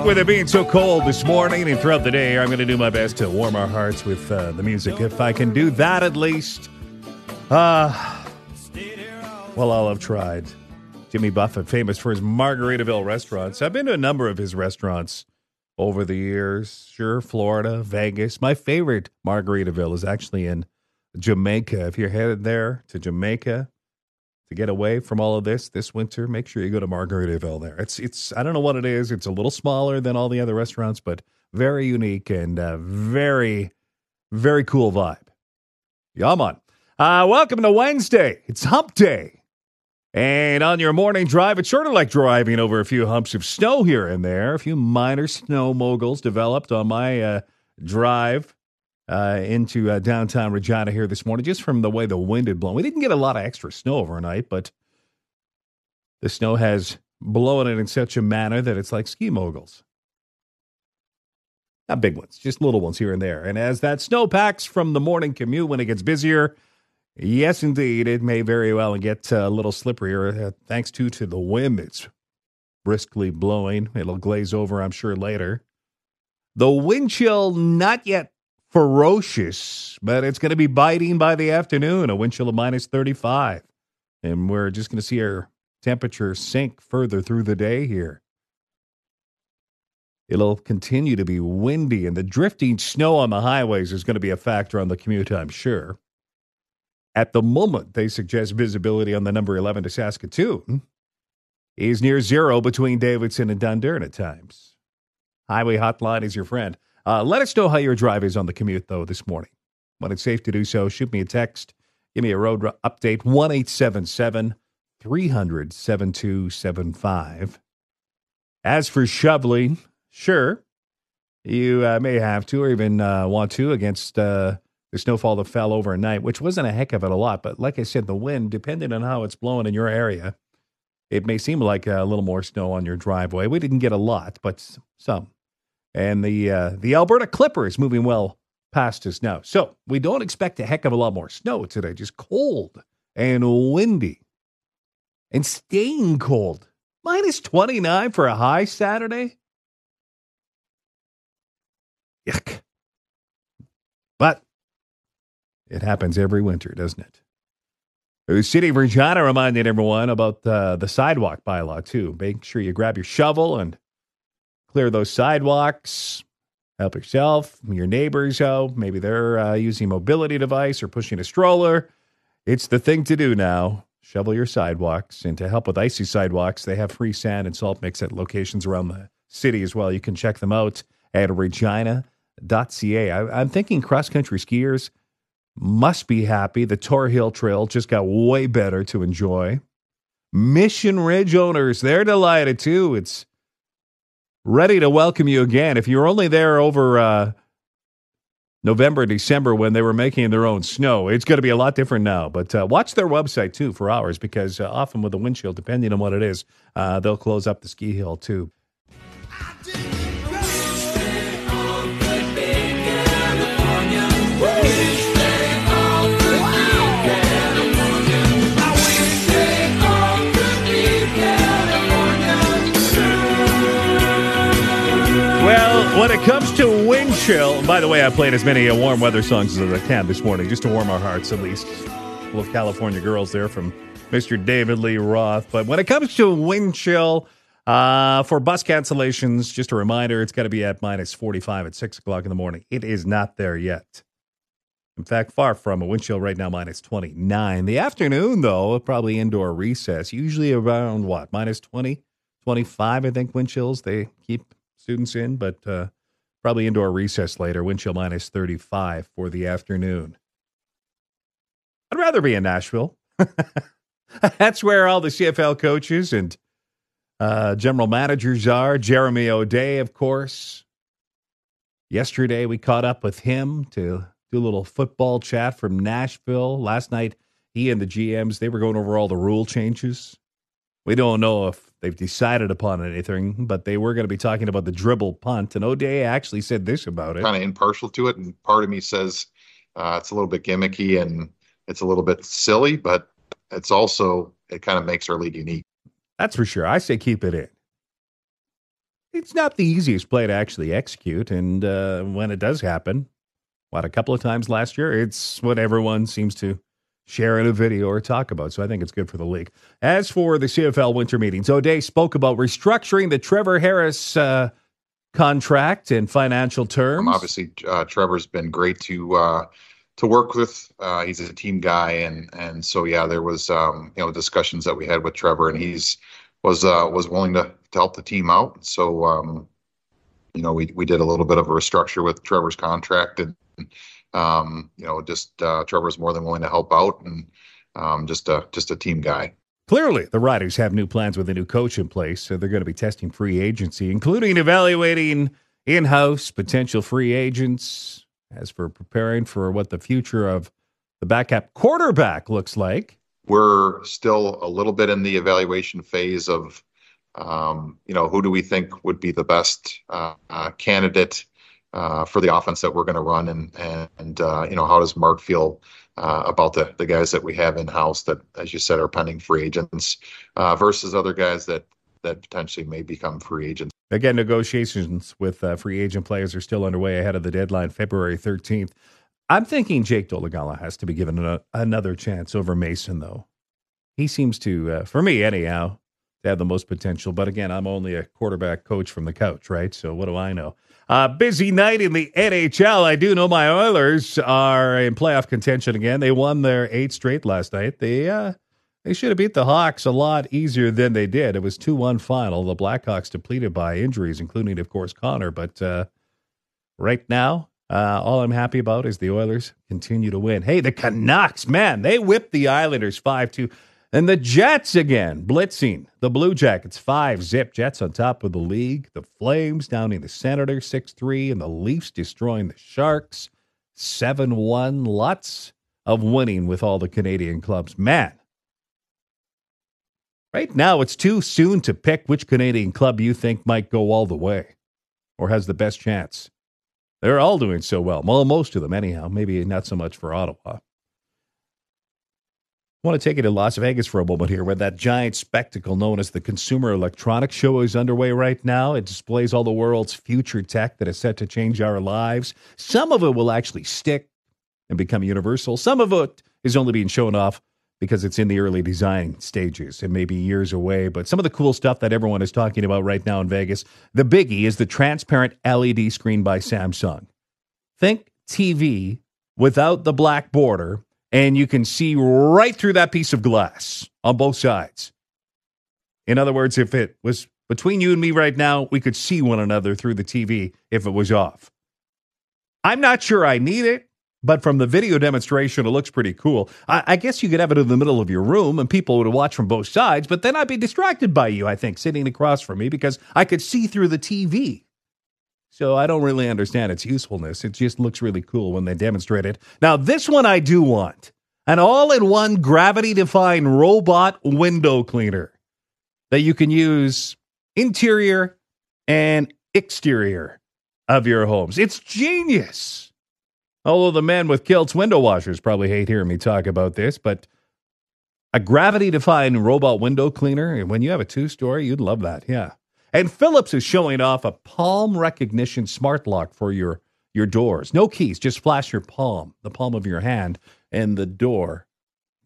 Think with it being so cold this morning and throughout the day, I'm going to do my best to warm our hearts with uh, the music. If I can do that at least, uh, well, I'll have tried. Jimmy Buffett, famous for his Margaritaville restaurants. I've been to a number of his restaurants over the years. Sure, Florida, Vegas. My favorite Margaritaville is actually in Jamaica. If you're headed there to Jamaica, to get away from all of this this winter, make sure you go to Margaritaville there. It's it's I don't know what it is. It's a little smaller than all the other restaurants, but very unique and uh, very very cool vibe. Yum on. Uh, welcome to Wednesday. It's Hump Day. And on your morning drive, it's sort of like driving over a few humps of snow here and there. A few minor snow moguls developed on my uh, drive uh, into uh, downtown Regina here this morning, just from the way the wind had blown. We didn't get a lot of extra snow overnight, but the snow has blown it in such a manner that it's like ski moguls. Not big ones, just little ones here and there. And as that snow packs from the morning commute when it gets busier, yes, indeed, it may very well get a little slipperier uh, thanks to to the wind. It's briskly blowing. It'll glaze over, I'm sure, later. The wind chill not yet ferocious, but it's going to be biting by the afternoon, a wind chill of minus 35. And we're just going to see our temperature sink further through the day here. It'll continue to be windy, and the drifting snow on the highways is going to be a factor on the commute, I'm sure. At the moment, they suggest visibility on the number 11 to Saskatoon is near zero between Davidson and Dundurn at times. Highway Hotline is your friend. Uh, let us know how your drive is on the commute, though, this morning. When it's safe to do so, shoot me a text. Give me a road update, 1 877 300 7275. As for shoveling, sure, you uh, may have to or even uh, want to against uh, the snowfall that fell overnight, which wasn't a heck of it a lot. But like I said, the wind, depending on how it's blowing in your area, it may seem like a little more snow on your driveway. We didn't get a lot, but some. And the uh, the Alberta Clipper is moving well past us now. So we don't expect a heck of a lot more snow today, just cold and windy and staying cold. Minus 29 for a high Saturday. Yuck. But it happens every winter, doesn't it? The city of Regina reminded everyone about uh, the sidewalk bylaw, too. Make sure you grab your shovel and clear those sidewalks. Help yourself, your neighbors out. Maybe they're uh, using a mobility device or pushing a stroller. It's the thing to do now. Shovel your sidewalks. And to help with icy sidewalks, they have free sand and salt mix at locations around the city as well. You can check them out at regina.ca. I, I'm thinking cross country skiers must be happy. The Tor Hill Trail just got way better to enjoy. Mission Ridge owners, they're delighted too. It's ready to welcome you again. If you're only there over uh, November, December when they were making their own snow, it's going to be a lot different now. But uh, watch their website too for hours because uh, often with the windshield, depending on what it is, uh, they'll close up the ski hill too. When it comes to wind chill, and by the way, I played as many uh, warm weather songs as I can this morning, just to warm our hearts at least. Of California girls there from Mr. David Lee Roth. But when it comes to wind chill, uh, for bus cancellations, just a reminder, it's got to be at minus 45 at 6 o'clock in the morning. It is not there yet. In fact, far from a wind chill right now, minus 29. The afternoon, though, probably indoor recess, usually around what, minus 20, 25, I think, wind chills. They keep students in, but uh, probably indoor recess later. Wind chill minus 35 for the afternoon. I'd rather be in Nashville. That's where all the CFL coaches and uh, general managers are. Jeremy O'Day, of course. Yesterday, we caught up with him to do a little football chat from Nashville. Last night, he and the GMs, they were going over all the rule changes. We don't know if they've decided upon anything, but they were going to be talking about the dribble punt. And O'Day actually said this about it. Kind of impartial to it. And part of me says uh, it's a little bit gimmicky and it's a little bit silly, but it's also, it kind of makes our league unique. That's for sure. I say keep it in. it's not the easiest play to actually execute. And uh, when it does happen, what, a couple of times last year, it's what everyone seems to share in a video or talk about. So I think it's good for the league. As for the CFL winter meetings, O'Day spoke about restructuring the Trevor Harris uh, contract in financial terms. Um, obviously, uh, Trevor's been great to uh, to work with. Uh, he's a team guy, and and so yeah, there was um, you know discussions that we had with Trevor, and he's was uh, was willing to, to help the team out. So um, you know, we we did a little bit of a restructure with Trevor's contract, and um, you know, just uh, Trevor's more than willing to help out, and um, just a just a team guy. Clearly, the Riders have new plans with a new coach in place, so they're going to be testing free agency, including evaluating in-house potential free agents. As for preparing for what the future of the backup quarterback looks like, we're still a little bit in the evaluation phase of, um, you know, who do we think would be the best uh, uh, candidate uh, for the offense that we're going to run, and and uh, you know, how does Mark feel uh, about the the guys that we have in house that, as you said, are pending free agents uh, versus other guys that that potentially may become free agents. Again, negotiations with free agent players are still underway ahead of the deadline, February 13th. I'm thinking Jake Dolegala has to be given another chance over Mason, though. He seems to, uh, for me anyhow, to have the most potential. But again, I'm only a quarterback coach from the couch, right? So what do I know? Uh, busy night in the NHL. I do know my Oilers are in playoff contention again. They won their eight straight last night. They uh, they should have beat the Hawks a lot easier than they did. It was two one final. The Blackhawks depleted by injuries, including of course Connor. But uh, right now, uh, all I'm happy about is the Oilers continue to win. Hey, the Canucks, man, they whipped the Islanders 5 2. And the Jets again, blitzing the Blue Jackets 5 zip. Jets on top of the league. The Flames downing the Senators 6 3. And the Leafs destroying the Sharks 7 1. Lots of winning with all the Canadian clubs. Man, right now it's too soon to pick which Canadian club you think might go all the way or has the best chance. They're all doing so well. Well, most of them, anyhow. Maybe not so much for Ottawa. I want to take you to Las Vegas for a moment here, where that giant spectacle known as the Consumer Electronics Show is underway right now. It displays all the world's future tech that is set to change our lives. Some of it will actually stick and become universal. Some of it is only being shown off because it's in the early design stages. It may be years away, but some of the cool stuff that everyone is talking about right now in Vegas, the biggie is the transparent LED screen by Samsung. Think TV without the black border, and you can see right through that piece of glass on both sides. In other words, if it was between you and me right now, we could see one another through the TV if it was off. I'm not sure I need it. But from the video demonstration, it looks pretty cool. I, I, guess you could have it in the middle of your room and people would watch from both sides, but then I'd be distracted by you, I think, sitting across from me because I could see through the TV. So I don't really understand its usefulness. It just looks really cool when they demonstrate it. Now, this one I do want an all in one gravity defying robot window cleaner that you can use interior and exterior of your homes. It's genius. Although the men with kilts window washers probably hate hearing me talk about this, but a gravity defying robot window cleaner, when you have a two story, you'd love that. Yeah. And Philips is showing off a palm recognition smart lock for your, your doors. No keys, just flash your palm, the palm of your hand, and the door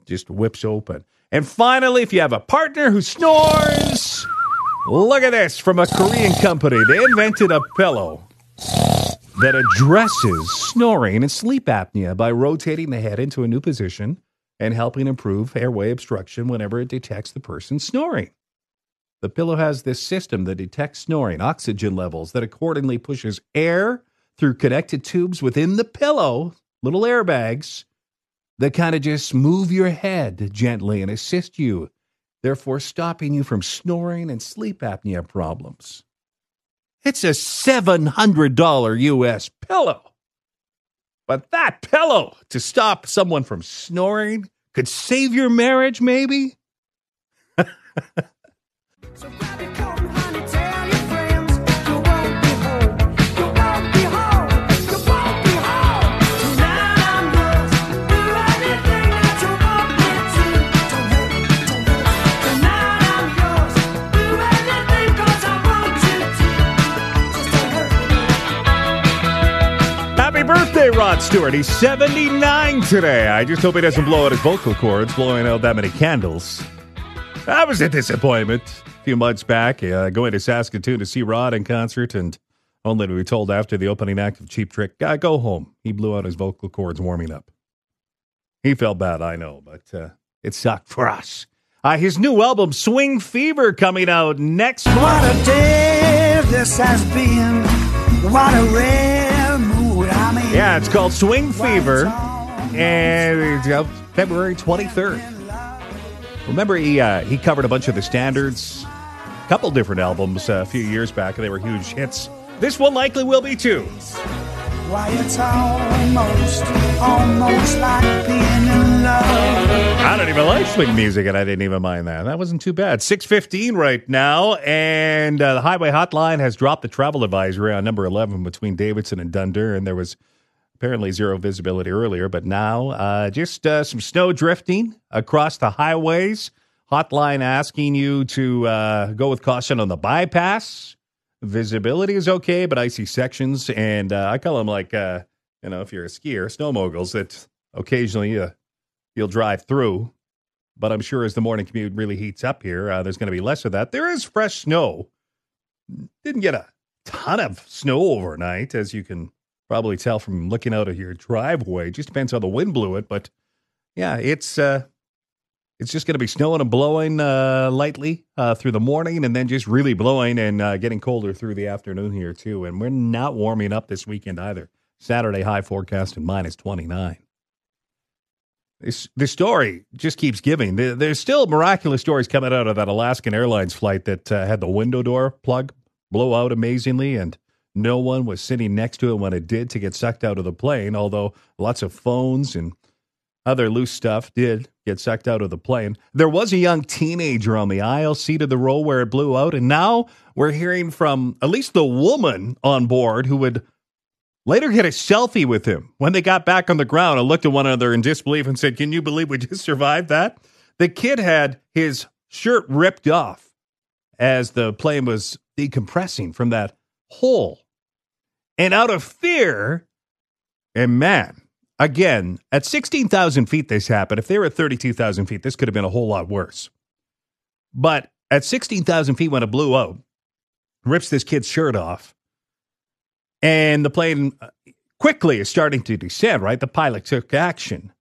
just whips open. And finally, if you have a partner who snores, look at this from a Korean company. They invented a pillow that addresses snoring and sleep apnea by rotating the head into a new position and helping improve airway obstruction whenever it detects the person snoring. The pillow has this system that detects snoring, oxygen levels that accordingly pushes air through connected tubes within the pillow, little airbags that kind of just move your head gently and assist you, therefore stopping you from snoring and sleep apnea problems. It's a $700 US pillow. But that pillow to stop someone from snoring could save your marriage, maybe? Rod Stewart. He's 79 today. I just hope he doesn't blow out his vocal cords blowing out that many candles. That was a disappointment few months back, uh, going to Saskatoon to see Rod in concert, and only to be told after the opening act of Cheap Trick, uh, go home. He blew out his vocal cords warming up. He felt bad, I know, but uh, it sucked for us. Uh, his new album, Swing Fever, coming out next month. What a day this has been. What a rare mood I'm in. Yeah, it's called Swing Fever, and it's out February 23rd. Remember, he uh, he covered a bunch of the standards, couple different albums a few years back, and they were huge hits. This one likely will be too. Why it's almost, almost like being in love. I don't even like swing music, and I didn't even mind that. That wasn't too bad. Six fifteen right now, and uh, the highway hotline has dropped the travel advisory on number eleven between Davidson and Dundurn, and there was apparently zero visibility earlier, but now uh, just uh, some snow drifting across the highways. Hotline asking you to uh, go with caution on the bypass. Visibility is okay, but icy sections, and uh, I call them like uh, you know, if you're a skier, snow moguls that occasionally uh, you'll drive through. But I'm sure as the morning commute really heats up here, uh, there's going to be less of that. There is fresh snow. Didn't get a ton of snow overnight, as you can probably tell from looking out of your driveway. Just depends how the wind blew it, but yeah, it's uh, it's just going to be snowing and blowing uh, lightly uh, through the morning, and then just really blowing and uh, getting colder through the afternoon here too. And we're not warming up this weekend either. Saturday high forecast and minus twenty nine. This the story just keeps giving. There- There's still miraculous stories coming out of that Alaskan Airlines flight that uh, had the window door plug blow out amazingly, and no one was sitting next to it when it did to get sucked out of the plane. Although lots of phones and other loose stuff did get sucked out of the plane. There was a young teenager on the aisle seat of the row where it blew out, and now we're hearing from at least the woman on board who would later get a selfie with him when they got back on the ground and looked at one another in disbelief and said, Can you believe we just survived that? The kid had his shirt ripped off as the plane was decompressing from that hole. And out of fear, and man, again, at 16,000 feet, this happened. If they were at 32,000 feet, this could have been a whole lot worse. But at 16,000 feet, when it blew out, rips this kid's shirt off, and the plane uh, quickly is starting to descend, right? The pilot took action.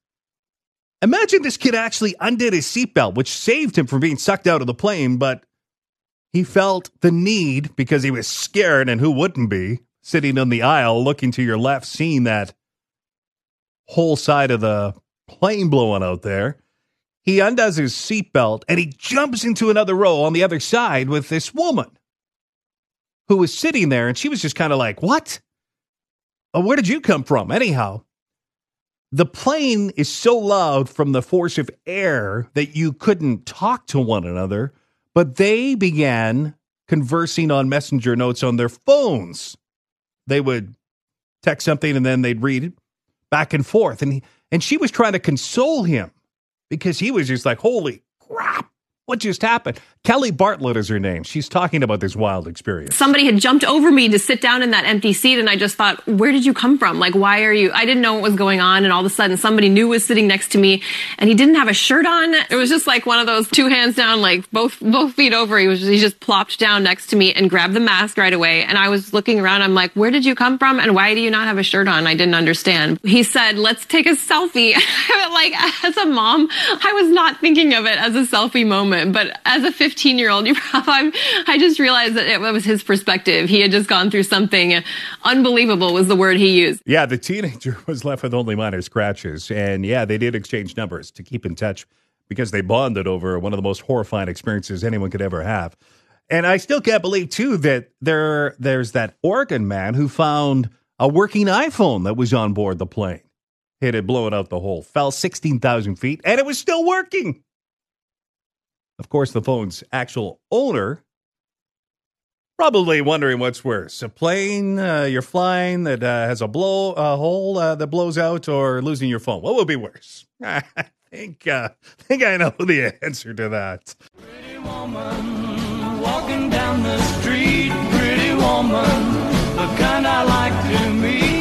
Imagine this kid actually undid his seatbelt, which saved him from being sucked out of the plane, but he felt the need because he was scared, and who wouldn't be, sitting on the aisle looking to your left, seeing that whole side of the plane blowing out there. He undoes his seatbelt and he jumps into another row on the other side with this woman who was sitting there, and she was just kind of like, What? Oh, where did you come from? Anyhow, the plane is so loud from the force of air that you couldn't talk to one another, but they began conversing on messenger notes on their phones. They would text something and then they'd read it back and forth. And, he, and she was trying to console him because he was just like, Holy crap, what just happened? Kelly Bartlett is her name. She's talking about this wild experience. somebody had jumped over me to sit down in that empty seat and I just thought, where did you come from? Like, why are you? I didn't know what was going on. And all of a sudden somebody new was sitting next to me and he didn't have a shirt on. It was just like one of those two hands down, like both, both feet over. He was, he just plopped down next to me and grabbed the mask right away. And I was looking around. I'm like, where did you come from? And why do you not have a shirt on? I didn't understand. He said, let's take a selfie. like, as a mom, I was not thinking of it as a selfie moment, but as a 15 year old, you probably, I just realized that it was his perspective. He had just gone through something unbelievable was the word he used. Yeah, the teenager was left with only minor scratches. And yeah, they did exchange numbers to keep in touch because they bonded over one of the most horrifying experiences anyone could ever have. And I still can't believe too that there there's that Oregon man who found a working iPhone that was on board the plane. Hit it had blown out the hole, fell 16,000 feet, and it was still working. Of course, the phone's actual owner probably wondering what's worse: a plane uh, you're flying that uh, has a blow a hole uh, that blows out, or losing your phone. What would be worse? I think uh, I think I know the answer to that. Pretty woman walking down the street, pretty woman, the kind I like to meet,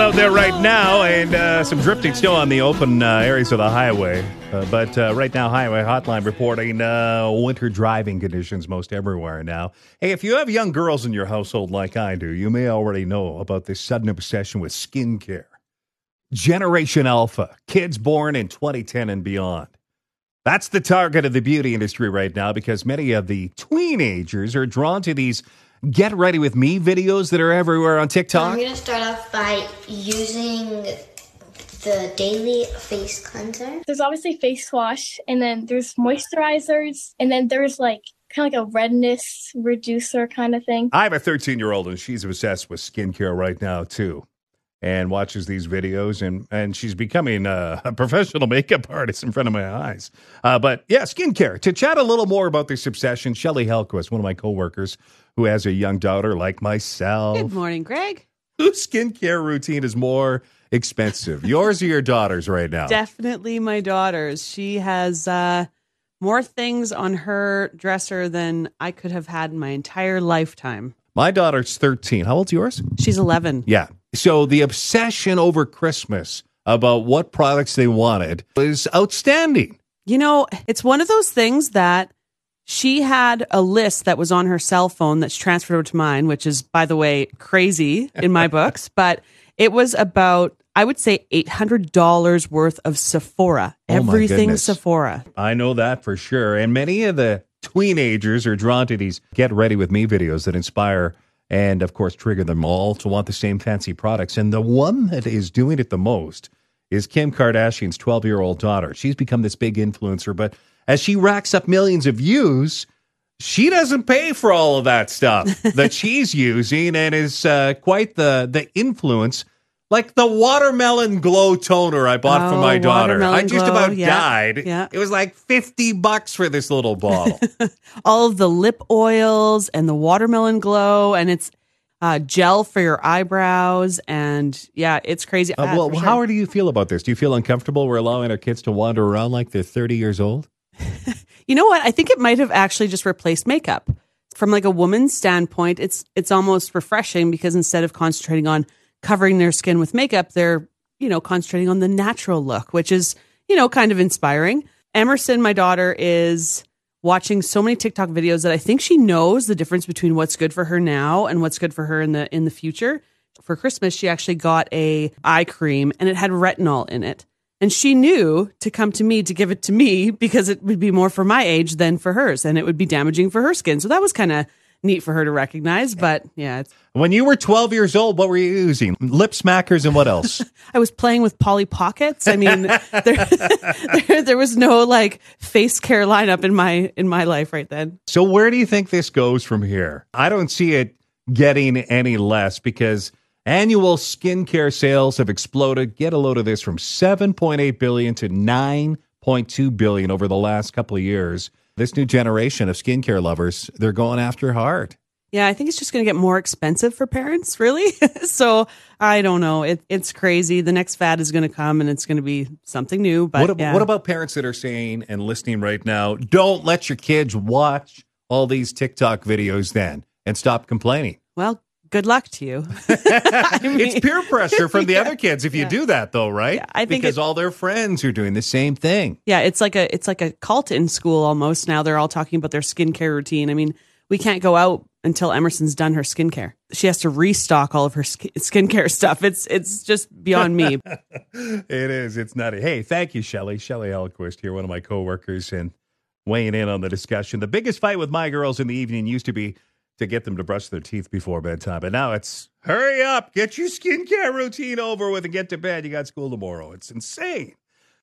out there right now, and uh, some drifting still on the open uh, areas of the highway. Uh, but uh, right now, Highway Hotline reporting uh, winter driving conditions most everywhere now. Hey, if you have young girls in your household like I do, you may already know about this sudden obsession with skincare. Generation Alpha, kids born in 2010 and beyond. That's the target of the beauty industry right now because many of the teenagers are drawn to these get ready with me videos that are everywhere on TikTok. I'm gonna start off by using the daily face cleanser. There's obviously face wash, and then there's moisturizers, and then there's like kind of like a redness reducer kind of thing. I have a 13 year old and she's obsessed with skincare right now too, and watches these videos and and she's becoming a, a professional makeup artist in front of my eyes. Uh, but yeah, skincare. To chat a little more about this obsession, Shelley Hellquist, one of my coworkers who has a young daughter like myself, Good morning, Greg. whose skincare routine is more expensive, yours or your daughter's right now? Definitely my daughter's. She has uh, more things on her dresser than I could have had in my entire lifetime. My daughter's 13. How old's yours? She's 11. Yeah. So the obsession over Christmas about what products they wanted was outstanding. You know, it's one of those things that she had a list that was on her cell phone that's transferred over to mine, which is, by the way, crazy in my books. But it was about, I would say, $800 worth of Sephora. Oh, Everything. Sephora. I know that for sure. And many of the teenagers are drawn to these get ready with me videos that inspire and, of course, trigger them all to want the same fancy products. And the one that is doing it the most is Kim Kardashian's 12 year old daughter. She's become this big influencer, but as she racks up millions of views, she doesn't pay for all of that stuff that she's using and is uh, quite the, the influence. Like the watermelon glow toner I bought for Oh, my daughter. I just glow, about yeah, died. yeah. It was like 50 bucks for this little bottle. all of the lip oils and the watermelon glow, and it's uh, gel for your eyebrows. And yeah, it's crazy. Uh, Uh, well, sure. how do you feel about this? Do you feel uncomfortable we're allowing our kids to wander around like they're 30 years old? You know what? I think it might have actually just replaced makeup. From like a woman's standpoint, it's it's almost refreshing because instead of concentrating on covering their skin with makeup, they're, you know, concentrating on the natural look, which is, you know, kind of inspiring. Emerson, my daughter, is watching so many TikTok videos that I think she knows the difference between what's good for her now and what's good for her in the in the future. For Christmas, she actually got a eye cream and it had retinol in it. And she knew to come to me to give it to me because it would be more for my age than for hers and it would be damaging for her skin. So that was kind of neat for her to recognize. But yeah, it's, When you were 12 years old, what were you using? Lip smackers and what else? I was playing with Polly Pockets. I mean, there, there, there was no like face care lineup in my in my life right then. so, where do you think this goes from here? I don't see it getting any less because annual skincare sales have exploded. Get a load of this from 7.8 billion to 9.2 billion over the last couple of years. This new generation of skincare lovers, they're going after hard. Yeah, I think it's just going to get more expensive for parents, really. so I don't know. It, it's crazy. The next fad is going to come and it's going to be something new. But what, yeah. what about parents that are saying and listening right now, don't let your kids watch all these TikTok videos then and stop complaining? Well, good luck to you. I mean- it's peer pressure from the Yeah. other kids if you Yeah. do that though, right? Yeah, I think because it- all their friends are doing the same thing. Yeah, it's like a it's like a cult in school almost. Now they're all talking about their skincare routine. I mean, we can't go out until Emerson's done her skincare. She has to restock all of her sk- skincare stuff. It's it's just beyond me. It is. It's nutty. Hey, thank you, Shelley. Shelley Hellquist here, one of my coworkers, and weighing in on the discussion. The biggest fight with my girls in the evening used to be to get them to brush their teeth before bedtime, but now it's hurry up, get your skincare routine over with, and get to bed. You got school tomorrow. It's insane.